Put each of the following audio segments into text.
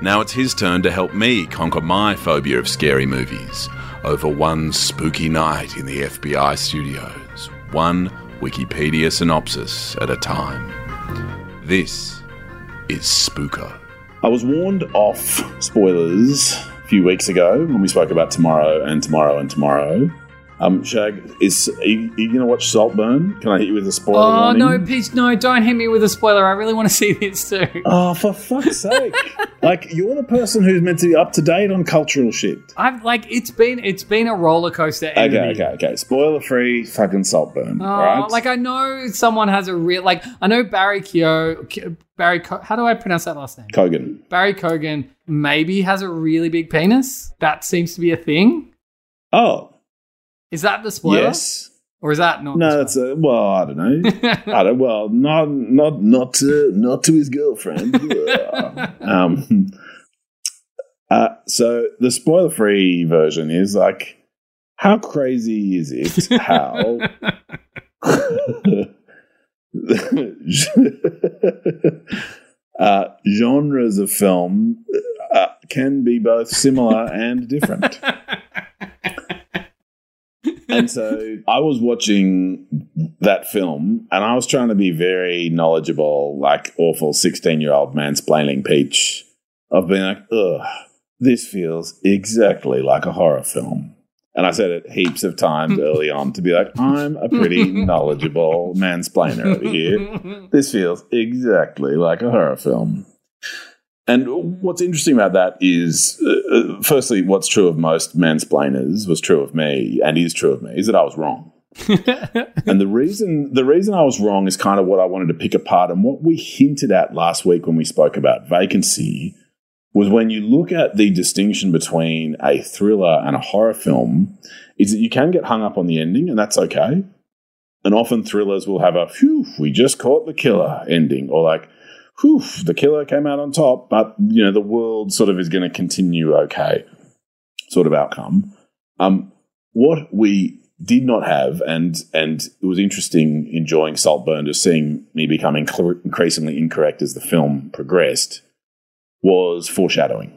Now it's his turn to help me conquer my phobia of scary movies over one spooky night in the FBI studios, one Wikipedia synopsis at a time. This is Spooko. I was warned off spoilers a few weeks ago when we spoke about tomorrow and tomorrow and tomorrow. Um, Shag, is are you, are you to watch Saltburn? Can I hit you with a spoiler? Oh warning? no, Peach! No, don't hit me with a spoiler. I really want to see this too. Oh, for fuck's sake! like you're the person who's meant to be up to date on cultural shit. I've like it's been it's been a roller coaster. end Okay, okay, okay. Spoiler free, fucking Saltburn. Oh, right. like I know someone has a real like I know Barry Keogh Barry Co- how do I pronounce that last name? Kogan. Barry Kogan maybe has a really big penis. That seems to be a thing. Oh, Is that the spoiler? yes. Or is that not? No, that's a well. I don't know. I don't. Well, not not not to not to his girlfriend. um, uh, so the spoiler free version is like, how crazy is it? How uh, genres of film uh, can be both similar and different. And so I was watching that film and I was trying to be very knowledgeable, like awful 16 year old mansplaining Peach, of being like, ugh, this feels exactly like a horror film. And I said it heaps of times early on to be like, I'm a pretty knowledgeable mansplainer over here. This feels exactly like a horror film. And what's interesting about that is, uh, uh, firstly, what's true of most mansplainers was true of me, and is true of me, is that I was wrong. and the reason the reason I was wrong is kind of what I wanted to pick apart, and what we hinted at last week when we spoke about vacancy was when you look at the distinction between a thriller and a horror film, is that you can get hung up on the ending, and that's okay. And often thrillers will have a phew, we just caught the killer ending, or like, whew, the killer came out on top, but you know, the world sort of is going to continue okay, sort of outcome. Um, what we did not have, and and it was interesting enjoying Saltburn, to seeing me becoming cl- increasingly incorrect as the film progressed, was foreshadowing.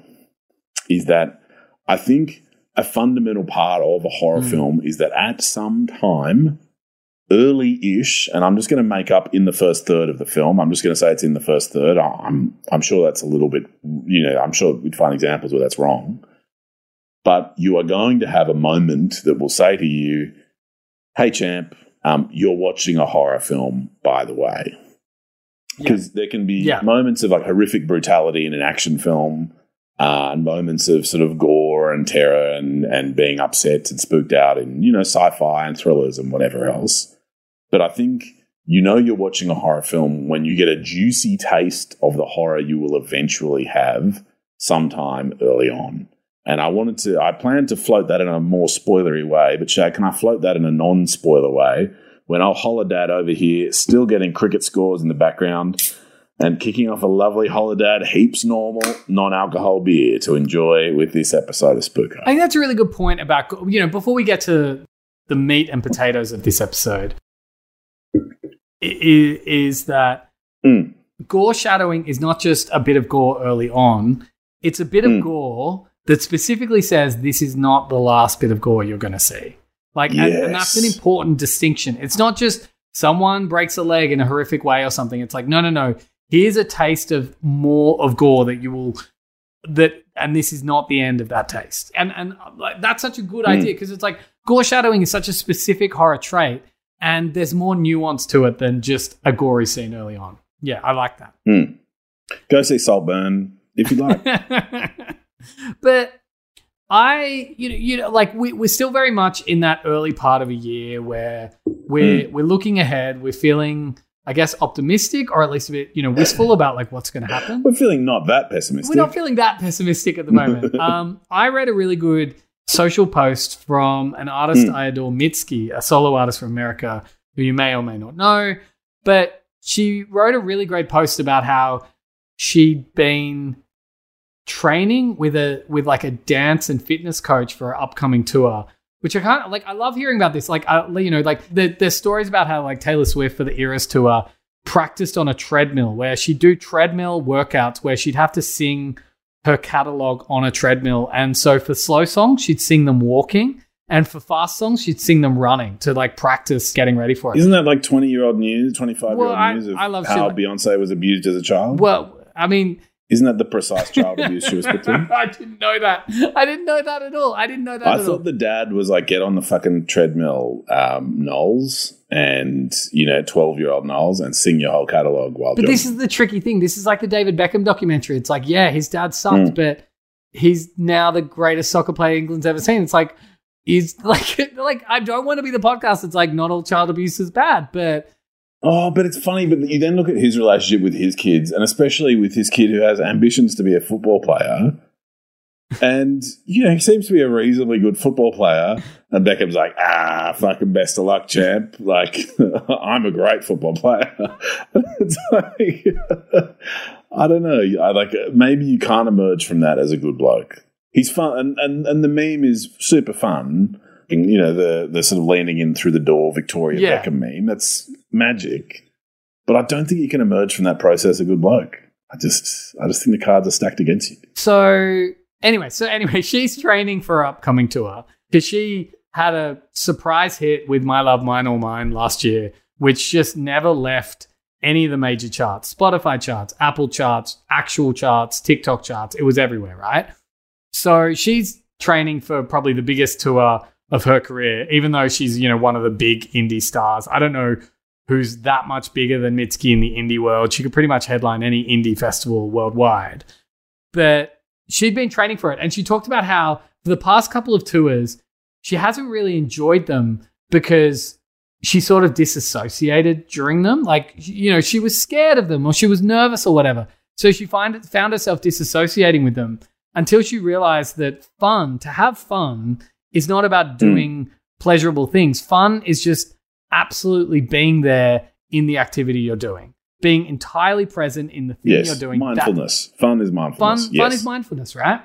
Is that I think a fundamental part of a horror film is that at some time early-ish, and I'm just going to make up in the first third of the film. I'm just going to say it's in the first third. I'm I'm sure that's a little bit, you know, I'm sure we'd find examples where that's wrong. But you are going to have a moment that will say to you, "Hey, champ, um, you're watching a horror film, by the way." Because there can be Yeah. moments of like horrific brutality in an action film, uh, and moments of sort of gore and terror and and being upset and spooked out in you know sci-fi and thrillers and whatever else. But I think you know you're watching a horror film when you get a juicy taste of the horror you will eventually have sometime early on. And I wanted to, I planned to float that in a more spoilery way, but Shag, can I float that in a non spoiler way? When our holodad over here, still getting cricket scores in the background and kicking off a lovely holodad, heaps normal, non alcohol beer to enjoy with this episode of Spooko. I think that's a really good point about you know before we get to the meat and potatoes of this episode i- i- is that Mm. gore shadowing is not just a bit of gore early on; it's a bit of Mm. gore that specifically says this is not the last bit of gore you're going to see. Like, and, and that's an important distinction. It's not just someone breaks a leg in a horrific way or something. It's like, no, no, no. Here's a taste of more of gore that you will that and this is not the end of that taste and and like that's such a good Hmm. idea because it's like gore shadowing is such a specific horror trait and there's more nuance to it than just a gory scene early on yeah i like that Mm. Go see Saltburn if you like. but I, you know, you know, like we, we're still very much in that early part of a year where we're we're looking ahead. We're feeling I guess, optimistic or at least a bit, you know, wistful about like what's going to happen. We're feeling not that pessimistic. We're not feeling that pessimistic at the moment. um, I read a really good social post from an artist Mm. I adore, Mitski, a solo artist from America who you may or may not know. But she wrote a really great post about how she'd been training with a with like a dance and fitness coach for her upcoming tour. Which I kind of like. I love hearing about this. Like, I, you know, like the, there's stories about how like Taylor Swift for the Eras tour practiced on a treadmill where she'd do treadmill workouts where she'd have to sing her catalog on a treadmill. And so for slow songs, she'd sing them walking. And for fast songs, she'd sing them running to like practice getting ready for it. Isn't that like 20 year old news, 25 year Well, old I- news of I love how Beyonce was abused as a child? well, I mean, Isn't that the precise child abuse she was put to? I didn't know that. I didn't know that at all. I didn't know that I at all. I thought the dad was like, get on the fucking treadmill, um, Knowles, and, you know, 12 year old Knowles, and sing your whole catalogue while But doing this is the tricky thing. This is like the David Beckham documentary. It's like, yeah, his dad sucked, Mm. but he's now the greatest soccer player England's ever seen. It's like, is like, like I don't want to be the podcast. It's like not all child abuse is bad, but Oh, but it's funny. But you then look at his relationship with his kids, and especially with his kid who has ambitions to be a football player. And, you know, he seems to be a reasonably good football player. And Beckham's like, ah, fucking best of luck, champ. Like, I'm a great football player. it's like, I don't know. I like, maybe you can't emerge from that as a good bloke. He's fun. And, and, and the meme is super fun. You know, the, the sort of leaning in through the door Victoria Yeah. Beckham meme. That's magic. But I don't think you can emerge from that process a good bloke. I just, I just think the cards are stacked against you. So anyway, so anyway, she's training for upcoming tour because she had a surprise hit with My Love, Mine All Mine last year, which just never left any of the major charts Spotify charts, Apple charts, actual charts, TikTok charts. It was everywhere, right? So she's training for probably the biggest tour of her career, even though she's, you know, one of the big indie stars. I don't know who's that much bigger than Mitski in the indie world. She could pretty much headline any indie festival worldwide. But she'd been training for it. And she talked about how for the past couple of tours, she hasn't really enjoyed them because she sort of disassociated during them. Like, you know, she was scared of them or she was nervous or whatever. So she find, found herself disassociating with them until she realized that fun, to have fun, is not about hmm. doing pleasurable things. Fun is just absolutely being there in the activity you're doing, being entirely present in the thing Yes, you're doing. That- mindfulness. fun is mindfulness. fun yes. is mindfulness, right?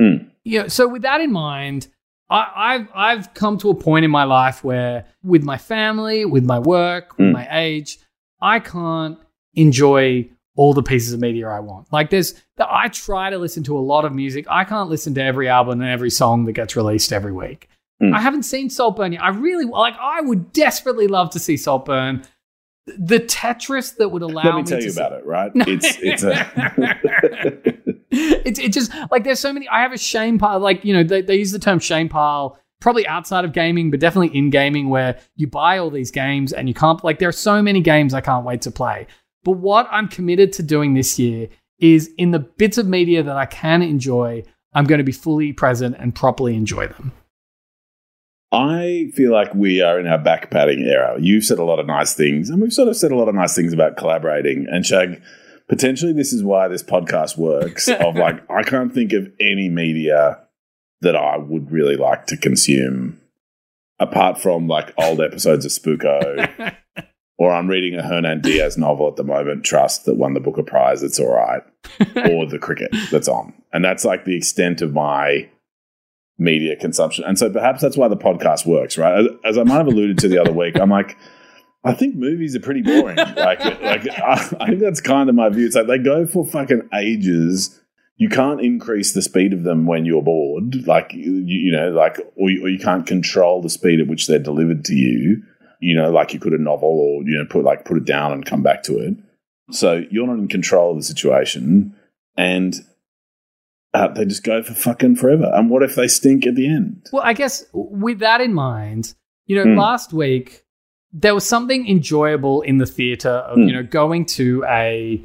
Mm. You know, so with that in mind, I, I've I've come to a point in my life where, with my family, with my work, with Mm. my age, I can't enjoy all the pieces of media I want. Like there's, I try to listen to a lot of music. I can't listen to every album and every song that gets released every week. Mm. I haven't seen Saltburn yet. I really like. I would desperately love to see Saltburn. The Tetris that would allow Let me me tell to you see- about it, right? No. It's it's a it's it just like there's so many. I have a shame pile. Like you know, they, they use the term shame pile probably outside of gaming, but definitely in gaming where you buy all these games and you can't. Like there are so many games I can't wait to play. But what I'm committed to doing this year is in the bits of media that I can enjoy, I'm going to be fully present and properly enjoy them. I feel like we are in our backpatting era. You've said a lot of nice things, and we've sort of said a lot of nice things about collaborating. And Shag, potentially this is why this podcast works. of like, I can't think of any media that I would really like to consume, apart from like old episodes of Spooko, or I'm reading a Hernan Diaz novel at the moment, Trust, that won the Booker Prize. It's all right, or the cricket that's on, and that's like the extent of my media consumption. And so perhaps that's why the podcast works, right? As, as I might have alluded to the other week, I'm like, I think movies are pretty boring. like, like I, I think that's kind of my view. It's like they go for fucking ages. You can't increase the speed of them when you're bored, like you, you know, like or you, or you can't control the speed at which they're delivered to you. You know, like you could a novel, or you know, put like put it down and come back to it. So you're not in control of the situation, and uh, they just go for fucking forever. And what if they stink at the end? Well, I guess with that in mind, you know, Hmm. last week there was something enjoyable in the theater of, Hmm. you know, going to a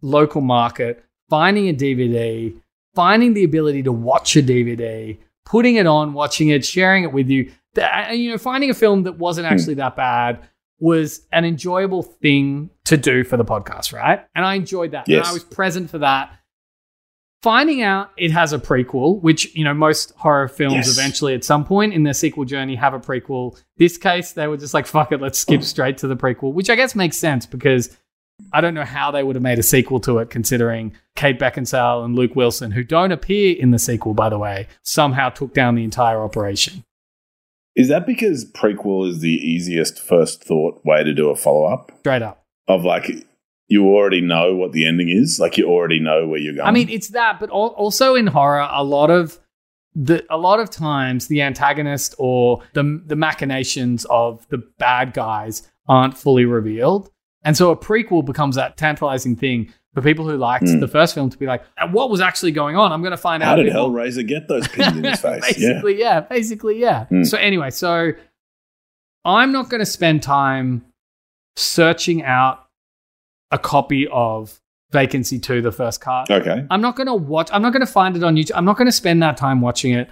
local market, finding a DVD, finding the ability to watch a DVD, putting it on, watching it, sharing it with you. Th- and, you know, finding a film that wasn't Hmm. actually that bad, was an enjoyable thing to do for the podcast, right? And I enjoyed that. Yes. And I was present for that. Finding out it has a prequel, which, you know, most horror films Yes. eventually at some point in their sequel journey have a prequel. This case, they were just like, fuck it, let's skip straight to the prequel, which I guess makes sense because I don't know how they would have made a sequel to it, considering Kate Beckinsale and Luke Wilson, who don't appear in the sequel, by the way, somehow took down the entire operation. Is that because prequel is the easiest first thought way to do a follow up? Straight up. Of like, you already know what the ending is. Like, you already know where you're going. I mean, it's that, but al- also in horror, a lot of the a lot of times the antagonist or the the machinations of the bad guys aren't fully revealed, and so a prequel becomes that tantalizing thing for people who liked Hmm. the first film to be like, "Uh, "What was actually going on?" I'm going to find out. how did bit more." Hellraiser get those pins in his face? yeah. basically, yeah. Basically, yeah. Hmm. So anyway, so I'm not going to spend time searching out a copy of Vacancy 2, the first cut. Okay. I'm not going to watch, I'm not going to find it on YouTube. I'm not going to spend that time watching it.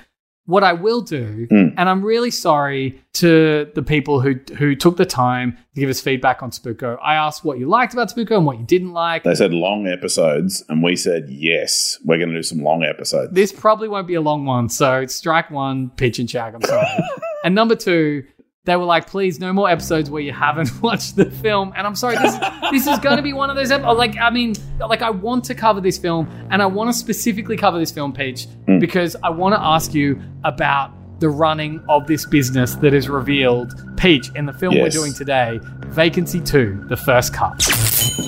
What I will do, Hmm. and I'm really sorry to the people who who took the time to give us feedback on Spooko. I asked what you liked about Spooko and what you didn't like. They said long episodes, and we said yes, we're going to do some long episodes. This probably won't be a long one, so strike one, Peach and shag. I'm sorry. and number two, they were like, please, no more episodes where you haven't watched the film. And I'm sorry, this, this is going to be one of those episodes. Oh, like, I mean, like, I want to cover this film, and I want to specifically cover this film, Peach, hmm. because I want to ask you about the running of this business that is revealed, Peach, in the film we're doing today, Vacancy 2, the first cut.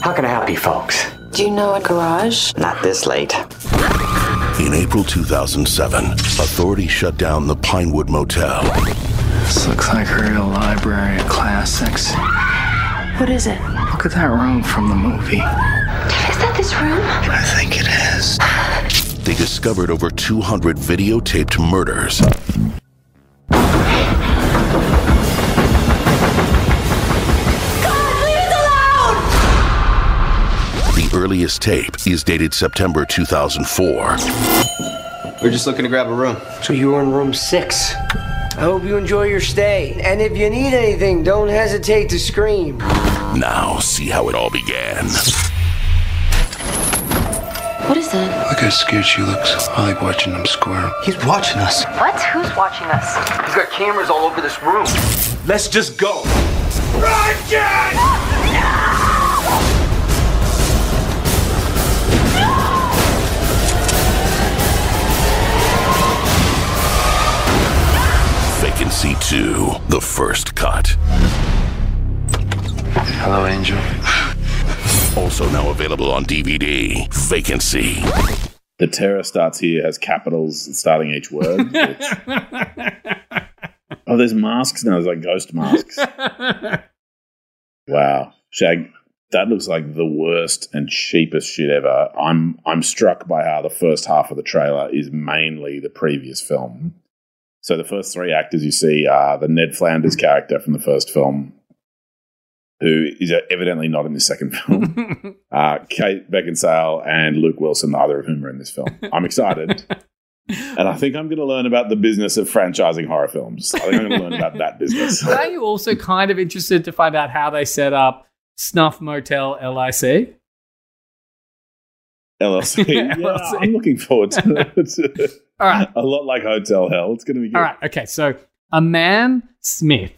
How can I help you folks? Do you know a garage? Not this late. In April 2007, authorities shut down the Pinewood Motel. This looks like a real library of classics. What is it? Look at that room from the movie. Is that this room? I think it is. They discovered over 200 videotaped murders. God, leave us alone! The earliest tape is dated September 2004. We're just looking to grab a room. So you were in room six. I hope you enjoy your stay. And if you need anything, don't hesitate to scream. Now, see how it all began. What is that? Look how scared she looks. I like watching them squirm. He's watching us. What? Who's watching us? He's got cameras all over this room. Let's just go. Ah! Vacancy 2, the first cut. Hello, Angel. Also now available on DVD. Vacancy. The terror starts here has capitals starting each word. which- oh, there's masks now. There's like ghost masks. Wow, Shag, that looks like the worst and cheapest shit ever. I'm I'm struck by how the first half of the trailer is mainly the previous film. So the first three actors you see are the Ned Flanders character from the first film, who is evidently not in the second film. uh, Kate Beckinsale and Luke Wilson, neither of whom are in this film. I'm excited. and I think I'm going to learn about the business of franchising horror films. I think I'm going to learn about that business. Are you also kind of interested to find out how they set up Snuff Motel LIC? LLC. Yeah, LLC. I'm looking forward to it. All right. A lot like Hotel Hell. It's going to be good. All right. Okay. So a man, Smith,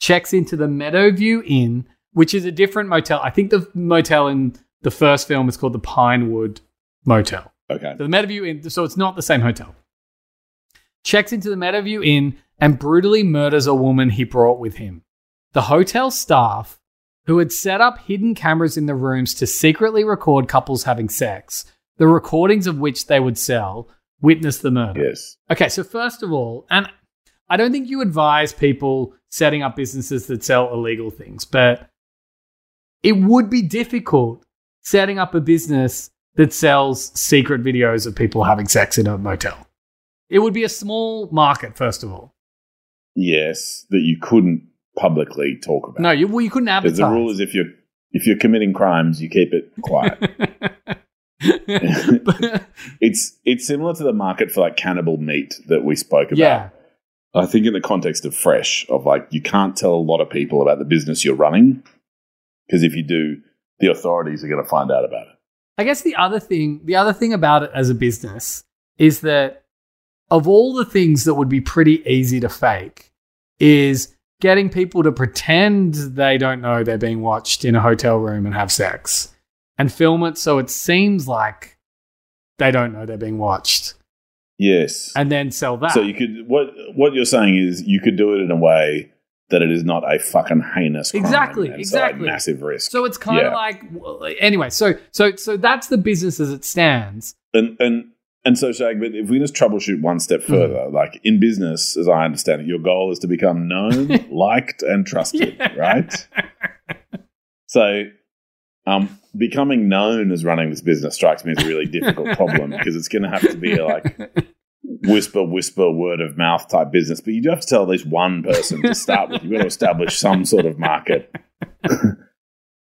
checks into the Meadowview Inn, which is a different motel. I think the motel in the first film is called the Pinewood Motel. Okay. So the Meadowview Inn, so it's not the same hotel. Checks into the Meadowview Inn and brutally murders a woman he brought with him. The hotel staff, who had set up hidden cameras in the rooms to secretly record couples having sex, the recordings of which they would sell, witness the murder. Yes. Okay, so first of all, and I don't think you advise people setting up businesses that sell illegal things, but it would be difficult setting up a business that sells secret videos of people having sex in a motel. It would be a small market, first of all. Yes, that you couldn't publicly talk about. No, you, well, you couldn't advertise. the rule is if you're if you're committing crimes, you keep it quiet. it's it's similar to the market for like cannibal meat that we spoke about. yeah, I think in the context of fresh, of like you can't tell a lot of people about the business you're running because if you do, the authorities are going to find out about it. I guess the other thing, the other thing about it as a business is that of all the things that would be pretty easy to fake is getting people to pretend they don't know they're being watched in a hotel room and have sex and film it so it seems like they don't know they're being watched Yes. and then sell that. So you could what what you're saying is you could do it in a way that it is not a fucking heinous crime Exactly, and so a exactly. massive risk. So it's kind of Yeah. like well, anyway. So so so that's the business as it stands. and and and so Shag, but if we just troubleshoot one step Hmm. further, like in business, as I understand it, your goal is to become known, liked, and trusted, Yeah. right? So, um, becoming known as running this business strikes me as a really difficult problem because it's going to have to be a, like whisper, whisper, word of mouth type business. But you do have to tell at least one person to start with. You've got to establish some sort of market.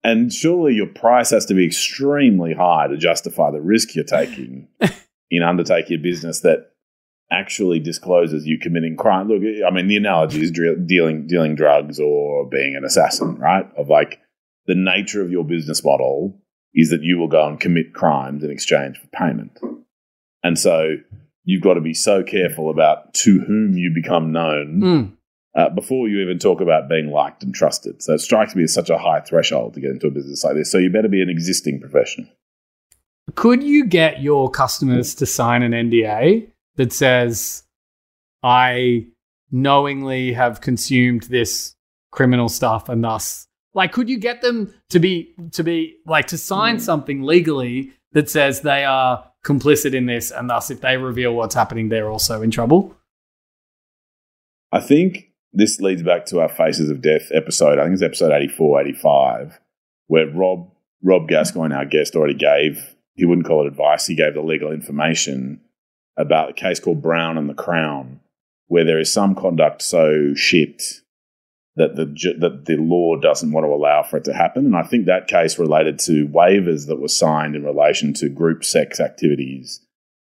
and surely your price has to be extremely high to justify the risk you're taking in undertaking a business that actually discloses you committing crime. Look, I mean, the analogy is dre- dealing dealing drugs or being an assassin, right? Of like the nature of your business model is that you will go and commit crimes in exchange for payment, and so you've got to be so careful about to whom you become known Mm. uh, before you even talk about being liked and trusted. So it strikes me as such a high threshold to get into a business like this. So you better be an existing professional. Could you get your customers to sign an NDA that says, I knowingly have consumed this criminal stuff and thus like could you get them to be to be like to sign mm. something legally that says they are complicit in this and thus if they reveal what's happening they're also in trouble? I think this leads back to our Faces of Death episode. I think it's episode 84, 85, where Rob Rob Gascoigne, our guest, already gave, he wouldn't call it advice, he gave the legal information about a case called Brown and the Crown, where there is some conduct so shit that the that the law doesn't want to allow for it to happen. And I think that case related to waivers that were signed in relation to group sex activities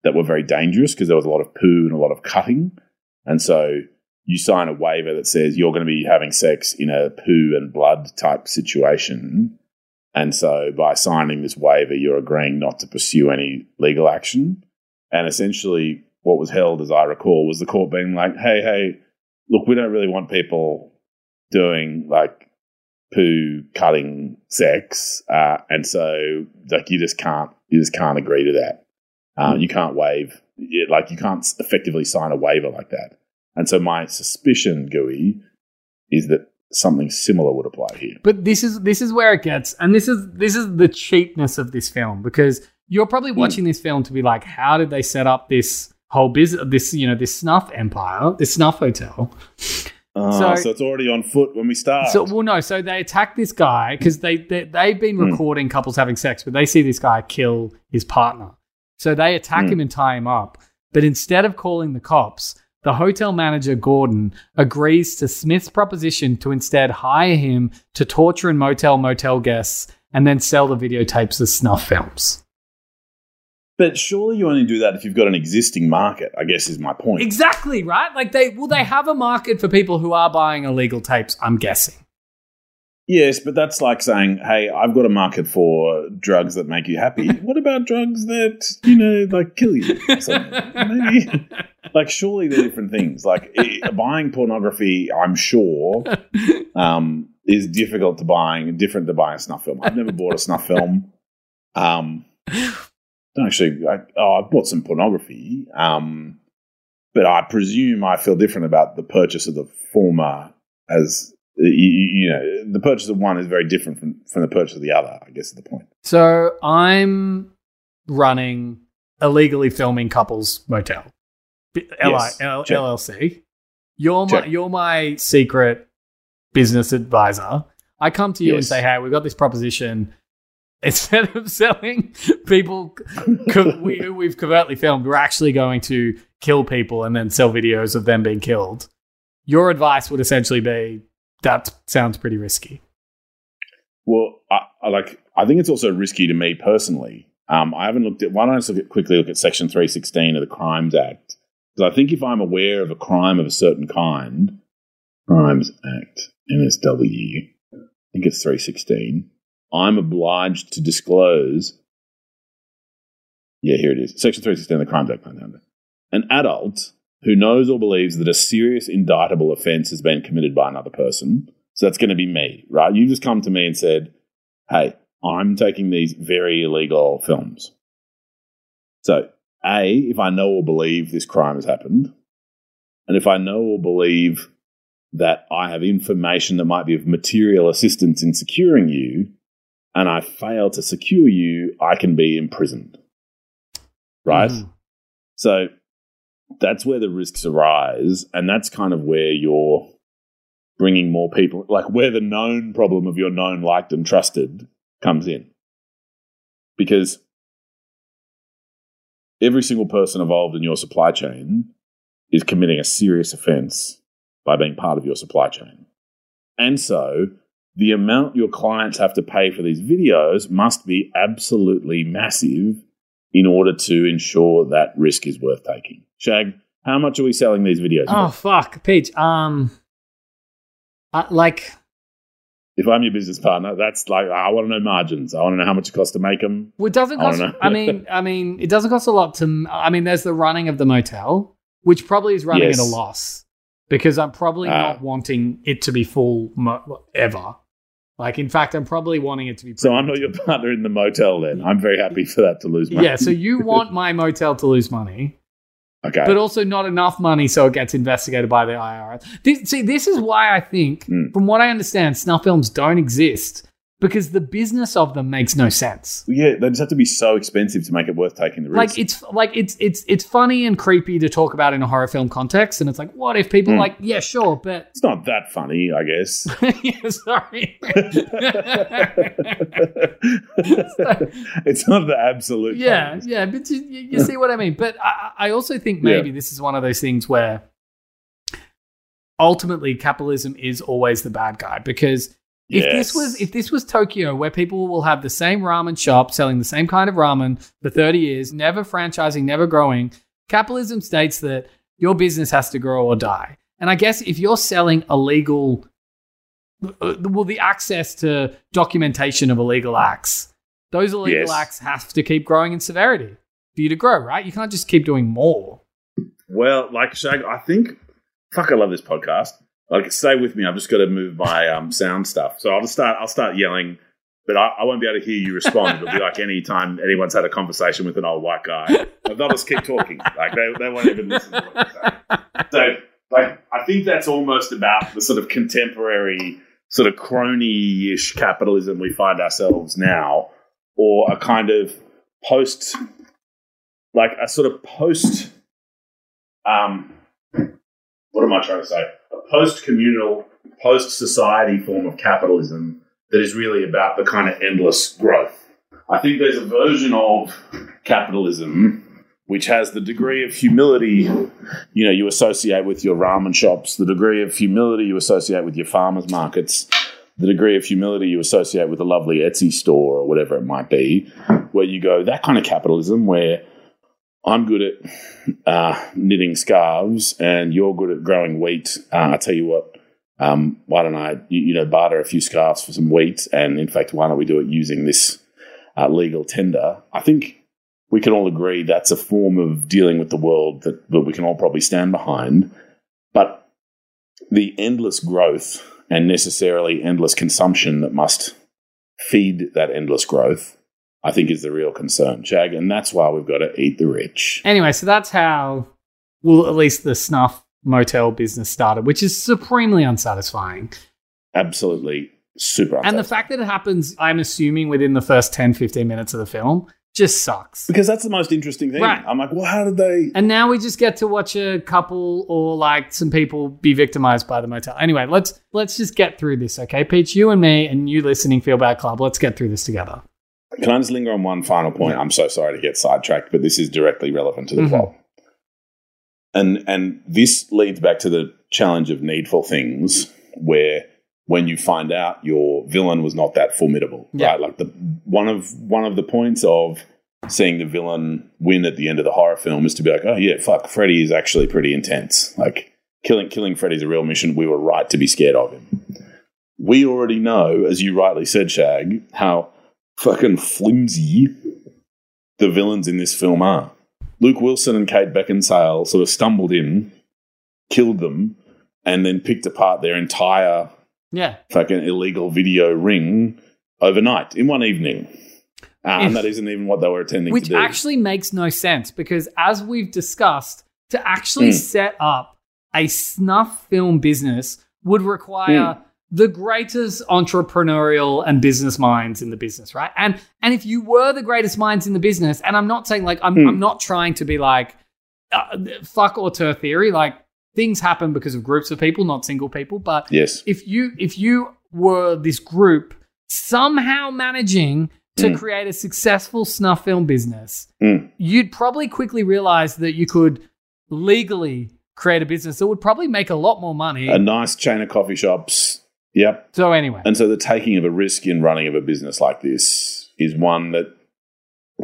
that were very dangerous because there was a lot of poo and a lot of cutting. And so you sign a waiver that says you're going to be having sex in a poo and blood type situation. And so by signing this waiver, you're agreeing not to pursue any legal action. And essentially, what was held, as I recall, was the court being like, hey, hey, look, we don't really want people doing like poo cutting sex. Uh, and so, like, you just can't, you just can't agree to that. Uh, you can't waive, it, like, you can't effectively sign a waiver like that. And so my suspicion, Gooey, is that something similar would apply here. But this is this is where it gets, and this is this is the cheapness of this film because you're probably watching this film to be like, how did they set up this whole business, this you know, this snuff empire, this snuff hotel? Uh, So- so, it's already on foot when we start. So, well, no. So they attack this guy because they, they they've been Hmm. recording couples having sex, but they see this guy kill his partner. So they attack Hmm. him and tie him up. But instead of calling the cops, the hotel manager Gordon agrees to Smith's proposition to instead hire him to torture and motel motel guests and then sell the videotapes as snuff films. but surely you only do that if you've got an existing market, I guess is my point. Exactly right. Like they well, they have a market for people who are buying illegal tapes. I'm guessing. Yes, but that's like saying, hey, I've got a market for drugs that make you happy. what about drugs that, you know, like kill you? Maybe, like, surely they're different things. Like, eh, buying pornography, I'm sure, um, is difficult to buying, different to buying a snuff film. I've never bought a snuff film. Um, don't actually, I, oh, I bought some pornography. Um, but I presume I feel different about the purchase of the former as you, you know the purchase of one is very different from, from the purchase of the other i guess is the point So I'm running illegally filming couples motel. Yes, LLC. You're my you're my secret business advisor. I come to you and say, "Hey, we've got this proposition. Instead of selling people co- we, who we've covertly filmed, we're actually going to kill people and then sell videos of them being killed." Your advice would essentially be, "That sounds pretty risky." well I, I like i think it's also risky to me personally um, i haven't looked at why don't i just look at, quickly look at section 316 of the crimes act So I think if I'm aware of a crime of a certain kind, Crimes Act, NSW, I think it's 316, I'm obliged to disclose. Yeah, here it is. Section 316 of the Crimes Act. An adult who knows or believes that a serious indictable offence has been committed by another person. So that's going to be me, right? You just come to me and said, hey, I'm taking these very illegal films. So, A, if I know or believe this crime has happened, and if I know or believe that I have information that might be of material assistance in securing you, and I fail to secure you, I can be imprisoned. Right? Mhm. So that's where the risks arise, and that's kind of where you're bringing more people, like where the known problem of your known, liked, and trusted comes in. Because every single person involved in your supply chain is committing a serious offense by being part of your supply chain. And so the amount your clients have to pay for these videos must be absolutely massive in order to ensure that risk is worth taking. Shag, how much are we selling these videos? Oh for? fuck, Peach. Um, uh, like If I'm your business partner, that's like I want to know margins. I want to know how much it costs to make them. Well, it doesn't I cost. I mean, I mean, it doesn't cost a lot to. I mean, there's the running of the motel, which probably is running Yes. at a loss because I'm probably Ah. not wanting it to be full mo- ever. Like, in fact, I'm probably wanting it to be. So I'm not your partner in the motel. Then I'm very happy for that to lose money. yeah. So you want my motel to lose money, okay, but also not enough money so it gets investigated by the IRS. This, see, this is why I think, Mm. from what I understand, snuff films don't exist because the business of them makes no sense. yeah, they just have to be so expensive to make it worth taking the risk. like it's like it's it's it's funny and creepy to talk about in a horror film context and it's like what if people Mm. like yeah sure but it's not that funny, I guess. yeah, sorry it's not the absolute. yeah funniest. yeah but you, you see what i mean but i, I also think maybe Yeah. this is one of those things where ultimately capitalism is always the bad guy because if this was if this was Tokyo, where people will have the same ramen shop selling the same kind of ramen for 30 years, never franchising, never growing, capitalism states that your business has to grow or die. And I guess if you're selling illegal, uh, well, the access to documentation of illegal acts, those illegal Yes. acts have to keep growing in severity for you to grow, right? You can't just keep doing more. Well, like Shag, I think. Fuck, I love this podcast. Like, stay with me. I've just got to move my um, sound stuff. So I'll just start. I'll start yelling, but I, I won't be able to hear you respond. It'll be like any time anyone's had a conversation with an old white guy. But they'll just keep talking. Like they, they won't even listen to what you. So, like, I think that's almost about the sort of contemporary, sort of crony-ish capitalism we find ourselves now, or a kind of post, like a sort of post. Um, what am I trying to say? A post-communal, post-society form of capitalism that is really about the kind of endless growth. I think there's a version of capitalism which has the degree of humility you know you associate with your ramen shops, the degree of humility you associate with your farmers markets, the degree of humility you associate with a lovely Etsy store or whatever it might be, where you go that kind of capitalism where I'm good at uh, knitting scarves and you're good at growing wheat. Uh, I tell you what, um, why don't I, you, you know, barter a few scarves for some wheat? And in fact, why don't we do it using this uh, legal tender? I think we can all agree that's a form of dealing with the world that, that we can all probably stand behind. But the endless growth and necessarily endless consumption that must feed that endless growth, I think, is the real concern, Shag. And that's why we've got to eat the rich. Anyway, so that's how, well, at least the snuff motel business started, which is supremely unsatisfying. Absolutely super. And the fact that it happens, I'm assuming, within the first 10, 15 minutes of the film, just sucks. because that's the most interesting thing. Right. I'm like, well, how did they? And now we just get to watch a couple or like some people be victimized by the motel. Anyway, let's let's just get through this, okay? Peach, you and me and you listening Feel Bad Club, let's get through this together. Can I just linger on one final point? I'm so sorry to get sidetracked, but this is directly relevant to the Mhm. plot. And and this leads back to the challenge of needful things, where when you find out your villain was not that formidable, Yeah. right? Like the one of one of the points of seeing the villain win at the end of the horror film is to be like, oh yeah, fuck, Freddy is actually pretty intense. Like killing killing Freddy's a real mission. We were right to be scared of him. We already know, as you rightly said, Shag, how fucking flimsy the villains in this film are. Luke Wilson and Kate Beckinsale sort of stumbled in, killed them, and then picked apart their entire Yeah. fucking illegal video ring overnight in one evening. Uh, and that isn't even what they were intending Which actually makes no sense because, as we've discussed, to actually Mm. set up a snuff film business would require Mm. The greatest entrepreneurial and business minds in the business, right? And and if you were the greatest minds in the business, and I'm not saying like I'm Mm. I'm not trying to be like uh, fuck auteur theory, like things happen because of groups of people, not single people, but yes. if you if you were this group somehow managing to Mm. create a successful snuff film business, Mm. you'd probably quickly realize that you could legally create a business that would probably make a lot more money. A nice chain of coffee shops. Yep. so anyway, And so the taking of a risk in running of a business like this is one that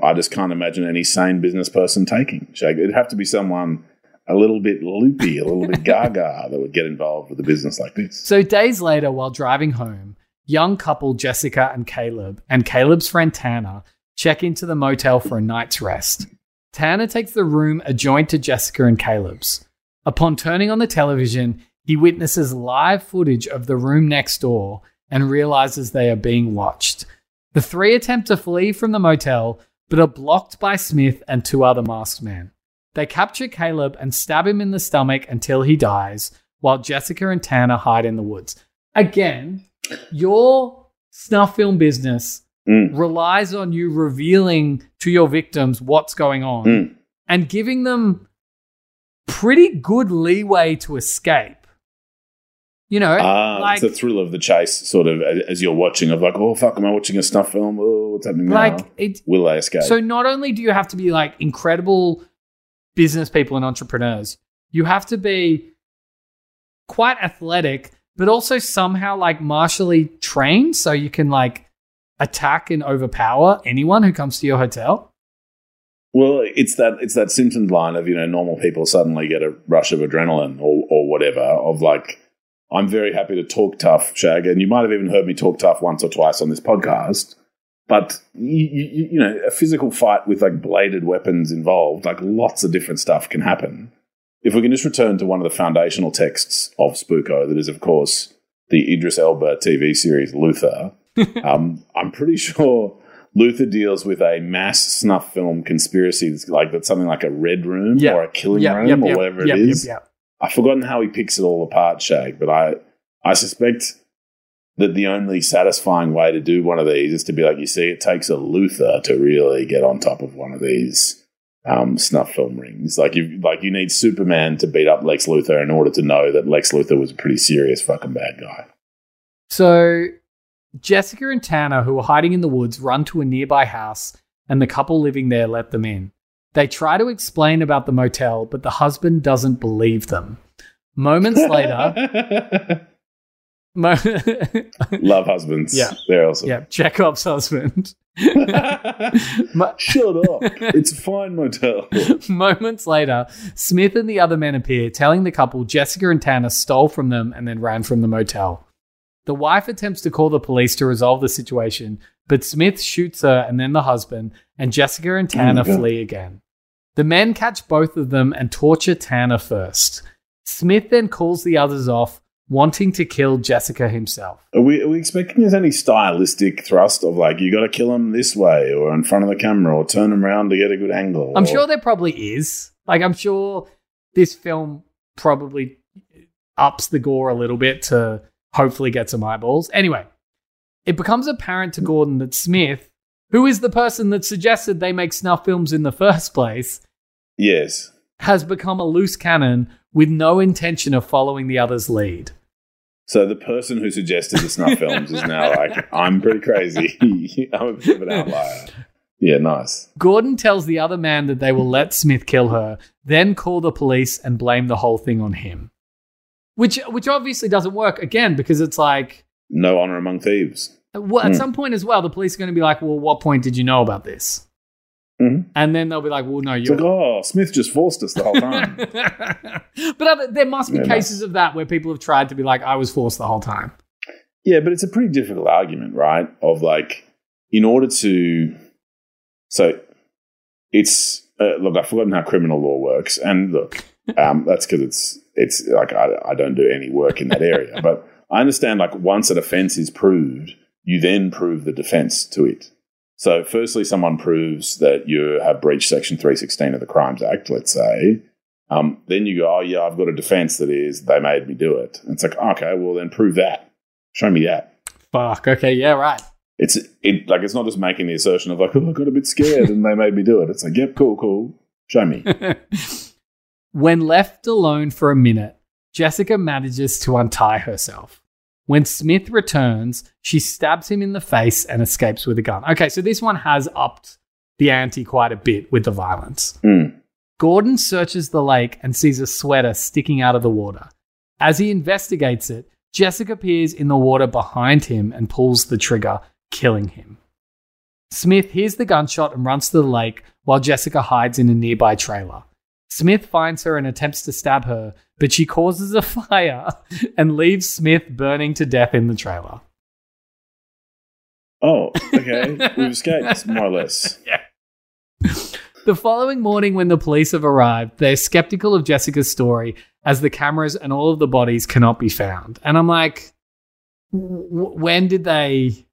I just can't imagine any sane business person taking. It'd have to be someone a little bit loopy, a little bit gaga that would get involved with a business like this. so days later, while driving home, young couple Jessica and Caleb and Caleb's friend Tanner check into the motel for a night's rest. Tanner takes the room adjoined to Jessica and Caleb's. Upon turning on the television, he witnesses live footage of the room next door and realizes they are being watched. The three attempt to flee from the motel, but are blocked by Smith and two other masked men. They capture Caleb and stab him in the stomach until he dies, while Jessica and Tanner hide in the woods. Again, your snuff film business Mm. relies on you revealing to your victims what's going on Mm. and giving them pretty good leeway to escape. You know, Ah, like, it's the thrill of the chase, sort of, as, you're watching, of like, oh, fuck, am I watching a snuff film? Oh, what's happening now? like it. Will they escape? So not only do you have to be like incredible business people and entrepreneurs, you have to be quite athletic, but also somehow like martially trained, so you can like attack and overpower anyone who comes to your hotel. Well, it's that it's that Simpsons line of you know normal people suddenly get a rush of adrenaline or or whatever of like I'm very happy to talk tough, Shag, and you might have even heard me talk tough once or twice on this podcast. But you, you, you know, a physical fight with like bladed weapons involved, like lots of different stuff can happen. If we can just return to one of the foundational texts of Spooko, that is, of course, the Idris Elba TV series Luther. um, I'm pretty sure Luther deals with a mass snuff film conspiracy that's like that's something like a red room Yeah. or a killing Yep, room yep, or yep, whatever yep, it is. I've forgotten how he picks it all apart, Shag, but I I suspect that the only satisfying way to do one of these is to be like, you see, it takes a Luther to really get on top of one of these um, snuff film rings. Like you like you need Superman to beat up Lex Luthor in order to know that Lex Luthor was a pretty serious fucking bad guy. So Jessica and Tanner, who are hiding in the woods, run to a nearby house, and the couple living there let them in. They try to explain about the motel, but the husband doesn't believe them. Moments later, mo- Love husbands. Yeah. They're awesome. yeah, Chekhov's husband. Mo- Shut up. It's a fine motel. Moments later, Smith and the other men appear, telling the couple Jessica and Tanner stole from them and then ran from the motel. The wife attempts to call the police to resolve the situation, but Smith shoots her and then the husband, and Jessica and oh Tanner God. flee again. The men catch both of them and torture Tanner first. Smith then calls the others off, wanting to kill Jessica himself. Are we, are we expecting there's any stylistic thrust of like, you got to kill him this way or in front of the camera or turn him around to get a good angle? I'm or- sure there probably is. Like, I'm sure this film probably ups the gore a little bit to hopefully get some eyeballs. Anyway, it becomes apparent to Gordon that Smith, who is the person that suggested they make snuff films in the first place, Yes. has become a loose cannon with no intention of following the other's lead. So the person who suggested the snuff films is now like, I'm pretty crazy. I'm a bit of an outlier. Yeah, nice. Gordon tells the other man that they will let Smith kill her, then call the police and blame the whole thing on him. Which which obviously doesn't work again because it's like No honor among thieves. Well, at Hmm. some point as well the police are going to be like, "Well, what point did you know about this?" Mhm. and then they'll be like, "Well, no, you're." like, oh, Smith just forced us the whole time. but other, there must be Yeah, cases of that where people have tried to be like, "I was forced the whole time." Yeah, but it's a pretty difficult argument, right? Of like, in order to, so it's uh, look, I've forgotten how criminal law works, and look, um, that's because it's it's like I, I don't do any work in that area, but I understand like once an offence is proved, you then prove the defence to it. So, firstly, someone proves that you have breached Section three sixteen of the Crimes Act, let's say. Um, then you go, oh yeah, I've got a defence that is they made me do it. And it's like, okay, well then prove that. Show me that Fuck. Okay. Yeah. Right. it's it like it's not just making the assertion of like oh I got a bit scared and they made me do it. It's like yep, cool, cool. Show me. when left alone for a minute, Jessica manages to untie herself. When Smith returns, she stabs him in the face and escapes with a gun. Okay, so this one has upped the ante quite a bit with the violence. Mm. Gordon searches the lake and sees a sweater sticking out of the water. As he investigates it, Jessica appears in the water behind him and pulls the trigger, killing him. Smith hears the gunshot and runs to the lake while Jessica hides in a nearby trailer. Smith finds her and attempts to stab her, but she causes a fire and leaves Smith burning to death in the trailer. Oh, okay. We've escaped, more or less. Yeah. The following morning, when the police have arrived, they're skeptical of Jessica's story as the cameras and all of the bodies cannot be found. And I'm like, when did they,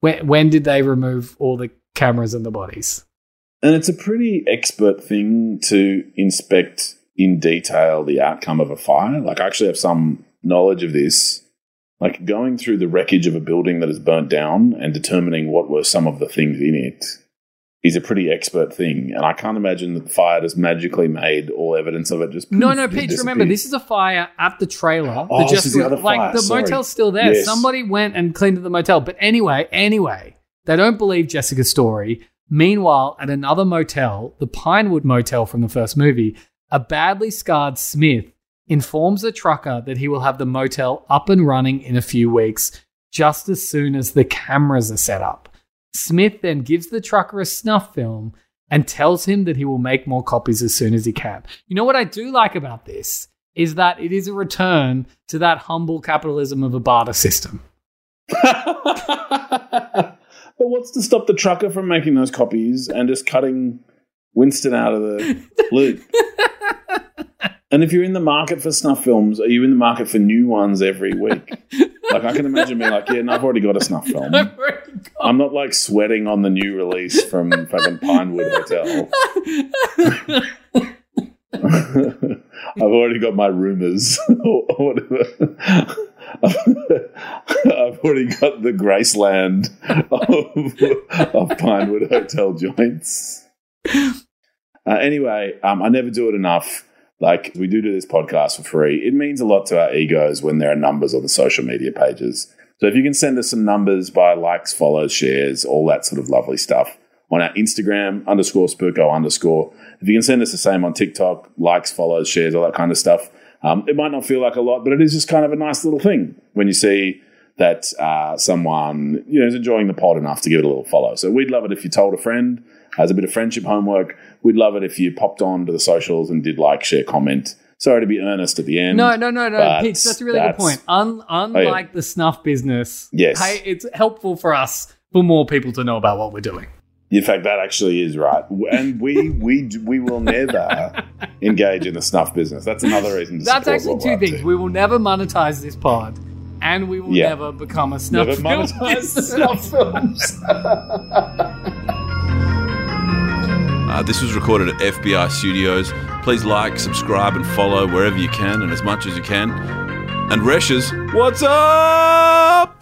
when, when did they remove all the cameras and the bodies? And it's a pretty expert thing to inspect in detail the outcome of a fire. Like I actually have some knowledge of this. Like going through the wreckage of a building that is burnt down and determining what were some of the things in it is a pretty expert thing. And I can't imagine that the fire just magically made all evidence of it just No, no, Peach, remember, this is a fire at the trailer. Oh, this is the other like, fire, the sorry. motel's still there. Yes. Somebody went and cleaned the motel. But anyway, anyway, they don't believe Jessica's story. Meanwhile, at another motel, the Pinewood Motel from the first movie, a badly scarred Smith informs the trucker that he will have the motel up and running in a few weeks, just as soon as the cameras are set up. Smith then gives the trucker a snuff film and tells him that he will make more copies as soon as he can. You know what I do like about this is that it is a return to that humble capitalism of a barter system. but what's to stop the trucker from making those copies and just cutting Winston out of the loop? and if you're in the market for snuff films, are you in the market for new ones every week? Like I can imagine being like, yeah, no, I've already got a snuff film. I'm not like sweating on the new release from fucking Pinewood Hotel. I've already got my rumors or whatever. I've already got the Graceland of, of Pinewood Hotel joints. Uh, anyway, um, I never do it enough. Like we do do this podcast for free. It means a lot to our egos when there are numbers on the social media pages. So if you can send us some numbers by likes, follows, shares, all that sort of lovely stuff on our Instagram underscore spooko underscore. If you can send us the same on TikTok, likes, follows, shares, all that kind of stuff. Um, it might not feel like a lot, but it is just kind of a nice little thing when you see that uh, someone you know is enjoying the pod enough to give it a little follow. So we'd love it if you told a friend as a bit of friendship homework. We'd love it if you popped on to the socials and did like, share, comment. Sorry to be earnest at the end. No, no, no, no, Peach. That's a really good point. Un- unlike the snuff business, Yes. hey, it's helpful for us for more people to know about what we're doing. In fact, that actually is right, and we we we will never engage in the snuff business. That's another reason. To That's actually what two we're things. to. We will never monetize this pod, and we will Yeah. never become a snuff Never film monetize business. snuff films. Uh, this was recorded at FBI Studios. Please like, subscribe, and follow wherever you can and as much as you can. And Reshes, what's up?